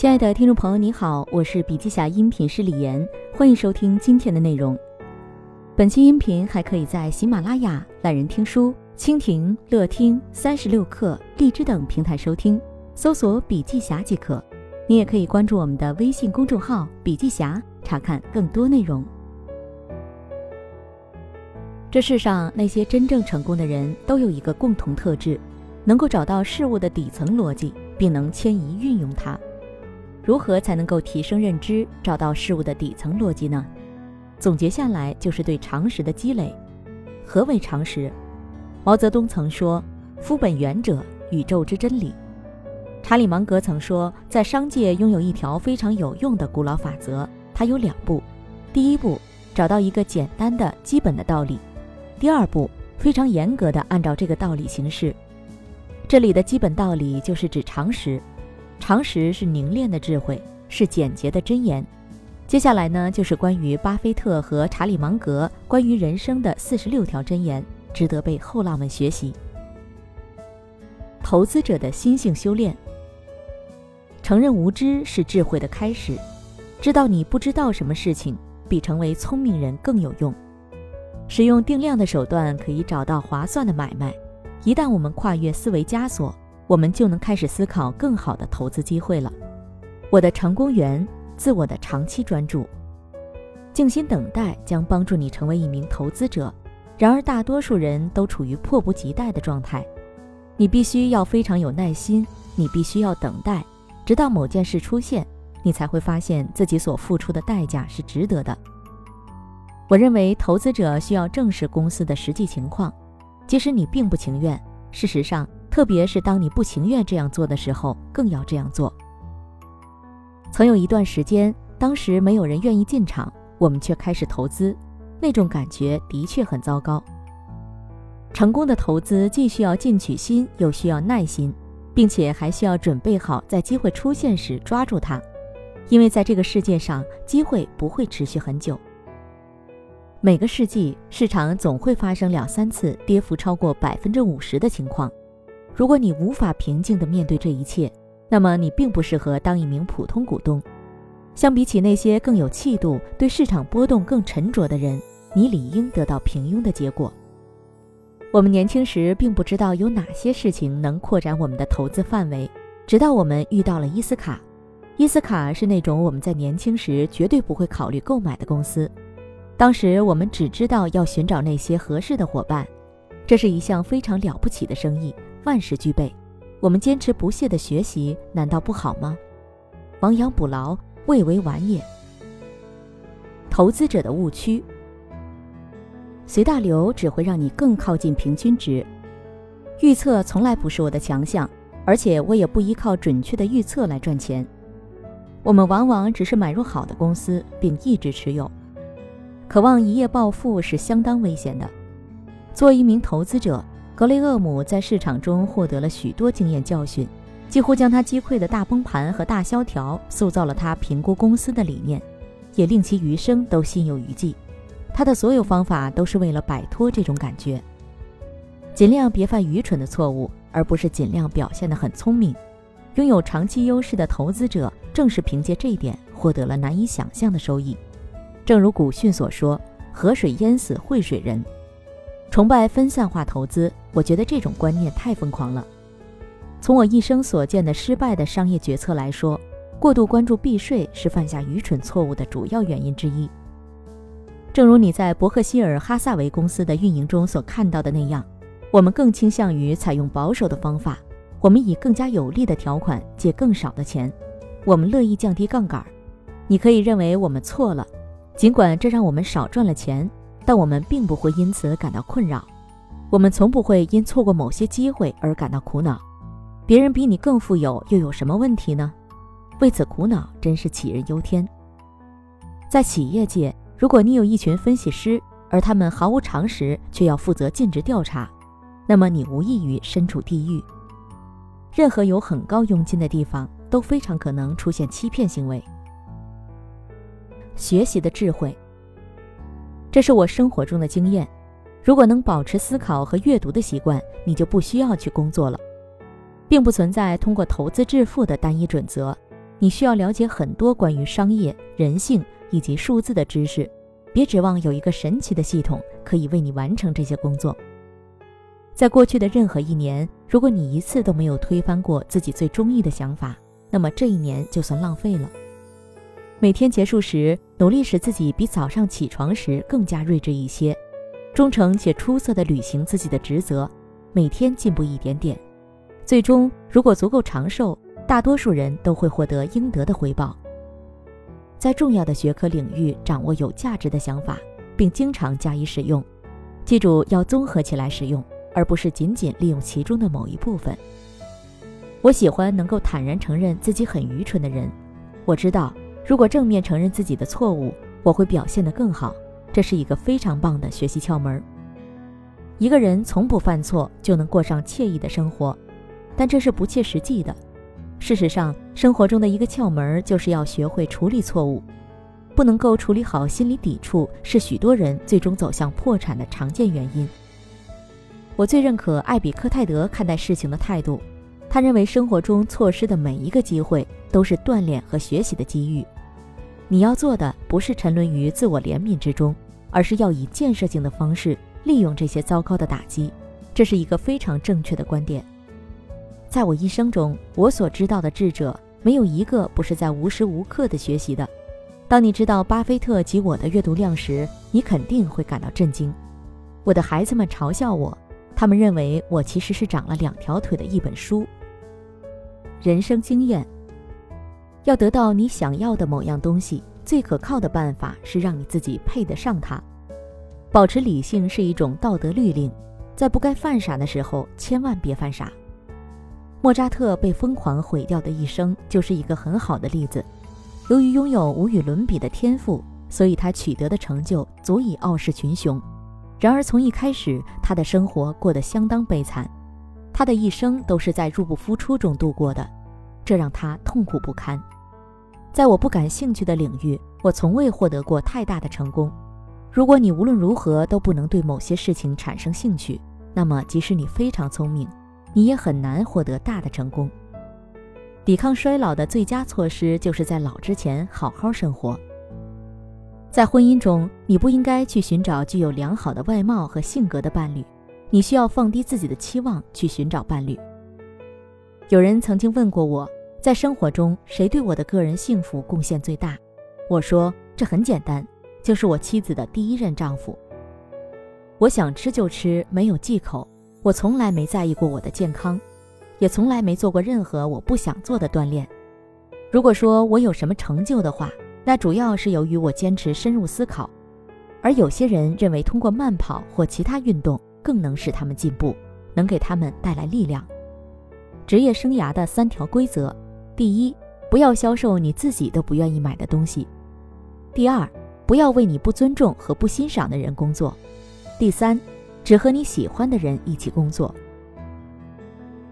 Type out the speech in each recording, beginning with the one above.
亲爱的听众朋友，你好，我是笔记侠音频师李岩，欢迎收听今天的内容。本期音频还可以在喜马拉雅、懒人听书、蜻蜓、乐听、三十六课、荔枝等平台收听，搜索“笔记侠”即可。你也可以关注我们的微信公众号“笔记侠”，查看更多内容。这世上那些真正成功的人都有一个共同特质，能够找到事物的底层逻辑，并能迁移运用它。如何才能够提升认知，找到事物的底层逻辑呢？总结下来就是对常识的积累。何为常识？毛泽东曾说：“夫本源者，宇宙之真理。”查理芒格曾说，在商界拥有一条非常有用的古老法则，它有两步：第一步，找到一个简单的基本的道理；第二步，非常严格的按照这个道理行事。这里的基本道理就是指常识。常识是凝练的智慧，是简洁的箴言。接下来呢，就是关于巴菲特和查理芒格关于人生的四十六条箴言，值得被后浪们学习。投资者的心性修炼，承认无知是智慧的开始。知道你不知道什么事情，比成为聪明人更有用。使用定量的手段，可以找到划算的买卖。一旦我们跨越思维枷锁，我们就能开始思考更好的投资机会了。我的成功源自我的长期专注，静心等待将帮助你成为一名投资者。然而，大多数人都处于迫不及待的状态。你必须要非常有耐心，你必须要等待，直到某件事出现，你才会发现自己所付出的代价是值得的。我认为，投资者需要正视公司的实际情况，即使你并不情愿。事实上。特别是当你不情愿这样做的时候，更要这样做。曾有一段时间，当时没有人愿意进场，我们却开始投资，那种感觉的确很糟糕。成功的投资既需要进取心，又需要耐心，并且还需要准备好在机会出现时抓住它，因为在这个世界上，机会不会持续很久。每个世纪，市场总会发生两三次跌幅超过百分之五十的情况。如果你无法平静地面对这一切，那么你并不适合当一名普通股东。相比起那些更有气度、对市场波动更沉着的人，你理应得到平庸的结果。我们年轻时并不知道有哪些事情能扩展我们的投资范围，直到我们遇到了伊斯卡。伊斯卡是那种我们在年轻时绝对不会考虑购买的公司。当时我们只知道要寻找那些合适的伙伴，这是一项非常了不起的生意。万事俱备，我们坚持不懈的学习，难道不好吗？亡羊补牢，未为晚也。投资者的误区，随大流只会让你更靠近平均值。预测从来不是我的强项，而且我也不依靠准确的预测来赚钱。我们往往只是买入好的公司，并一直持有。渴望一夜暴富是相当危险的。作为一名投资者。格雷厄姆在市场中获得了许多经验教训，几乎将他击溃的大崩盘和大萧条塑造了他评估公司的理念，也令其余生都心有余悸。他的所有方法都是为了摆脱这种感觉。尽量别犯愚蠢的错误，而不是尽量表现得很聪明。拥有长期优势的投资者正是凭借这一点获得了难以想象的收益。正如古训所说：“河水淹死会水人。”崇拜分散化投资，我觉得这种观念太疯狂了。从我一生所见的失败的商业决策来说，过度关注避税是犯下愚蠢错误的主要原因之一。正如你在伯克希尔哈萨维公司的运营中所看到的那样，我们更倾向于采用保守的方法，我们以更加有利的条款借更少的钱，我们乐意降低杠杆。你可以认为我们错了，尽管这让我们少赚了钱。但我们并不会因此感到困扰，我们从不会因错过某些机会而感到苦恼。别人比你更富有，又有什么问题呢？为此苦恼真是杞人忧天。在企业界，如果你有一群分析师，而他们毫无常识，却要负责尽职调查，那么你无异于身处地狱。任何有很高佣金的地方，都非常可能出现欺骗行为。学习的智慧。这是我生活中的经验。如果能保持思考和阅读的习惯，你就不需要去工作了，并不存在通过投资致富的单一准则。你需要了解很多关于商业、人性以及数字的知识，别指望有一个神奇的系统可以为你完成这些工作。在过去的任何一年，如果你一次都没有推翻过自己最中意的想法，那么这一年就算浪费了。每天结束时，努力使自己比早上起床时更加睿智一些，忠诚且出色地履行自己的职责，每天进步一点点，最终如果足够长寿。大多数人都会获得应得的回报。在重要的学科领域掌握有价值的想法，并经常加以使用。记住，要综合起来使用，而不是仅仅利用其中的某一部分。我喜欢能够坦然承认自己很愚蠢的人。我知道，如果正面承认自己的错误，我会表现得更好。这是一个非常棒的学习窍门。一个人从不犯错就能过上惬意的生活，但这是不切实际的。事实上，生活中的一个窍门就是要学会处理错误。不能够处理好心理抵触，是许多人最终走向破产的常见原因。我最认可艾比克泰德看待事情的态度，他认为生活中错失的每一个机会都是锻炼和学习的机遇。你要做的不是沉沦于自我怜悯之中，而是要以建设性的方式利用这些糟糕的打击。这是一个非常正确的观点。在我一生中，我所知道的智者没有一个不是在无时无刻的学习的。当你知道巴菲特及我的阅读量时，你肯定会感到震惊。我的孩子们嘲笑我，他们认为我其实是长了两条腿的一本书。人生经验：要得到你想要的某样东西，最可靠的办法是让你自己配得上它。保持理性是一种道德律令，在不该犯傻的时候，千万别犯傻。莫扎特被疯狂毁掉的一生就是一个很好的例子。由于拥有无与伦比的天赋，所以他取得的成就足以傲视群雄。然而，从一开始，他的生活过得相当悲惨。他的一生都是在入不敷出中度过的，这让他痛苦不堪。在我不感兴趣的领域，我从未获得过太大的成功。如果你无论如何都不能对某些事情产生兴趣，那么即使你非常聪明，你也很难获得大的成功。抵抗衰老的最佳措施，就是在老之前好好生活。在婚姻中，你不应该去寻找具有良好的外貌和性格的伴侣，你需要放低自己的期望去寻找伴侣。有人曾经问过我，在生活中谁对我的个人幸福贡献最大？我说这很简单，就是我妻子的第一任丈夫。我想吃就吃，没有忌口。我从来没在意过我的健康，也从来没做过任何我不想做的锻炼。如果说我有什么成就的话，那主要是由于我坚持深入思考。而有些人认为通过慢跑或其他运动更能使他们进步，能给他们带来力量。职业生涯的三条规则：第一，不要销售你自己都不愿意买的东西；第二，不要为你不尊重和不欣赏的人工作；第三。只和你喜欢的人一起工作。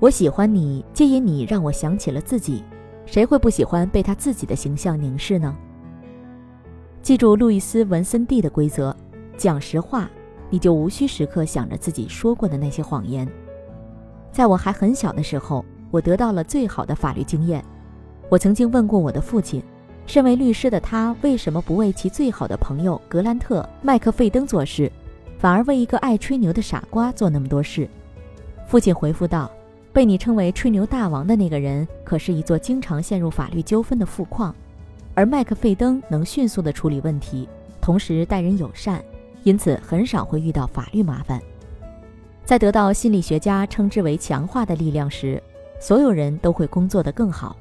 我喜欢你，皆因你让我想起了自己。谁会不喜欢被他自己的形象凝视呢？记住路易斯·文森蒂的规则：讲实话，你就无需时刻想着自己说过的那些谎言。在我还很小的时候，我得到了最好的法律经验。我曾经问过我的父亲，身为律师的他为什么不为其最好的朋友格兰特·麦克费登做事？反而为一个爱吹牛的傻瓜做那么多事，父亲回复道：“被你称为吹牛大王的那个人，可是一座经常陷入法律纠纷的富矿，而麦克费登能迅速地处理问题，同时待人友善，因此很少会遇到法律麻烦。在得到心理学家称之为强化的力量时，所有人都会工作得更好。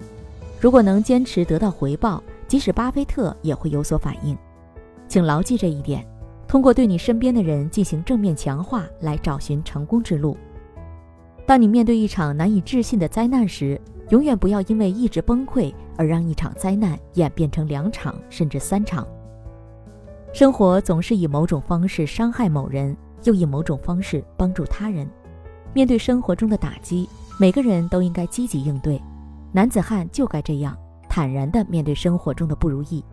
如果能坚持得到回报，即使巴菲特也会有所反应。请牢记这一点。”通过对你身边的人进行正面强化来找寻成功之路。当你面对一场难以置信的灾难时，永远不要因为意志崩溃而让一场灾难演变成两场甚至三场。生活总是以某种方式伤害某人，又以某种方式帮助他人。面对生活中的打击，每个人都应该积极应对。男子汉就该这样坦然地面对生活中的不如意，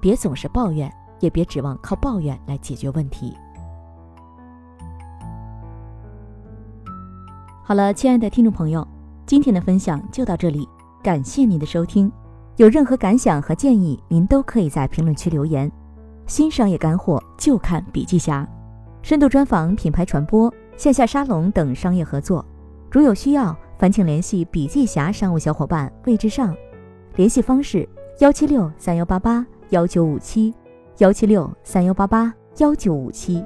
别总是抱怨。也别指望靠抱怨来解决问题。好了，亲爱的听众朋友，今天的分享就到这里，感谢您的收听。有任何感想和建议，您都可以在评论区留言。新商业干货就看笔记侠，深度专访、品牌传播、线下沙龙等商业合作。如有需要，烦请联系笔记侠商务小伙伴魏志尚，联系方式：幺七六三幺八八幺九五七，幺七六三幺八八幺九五七。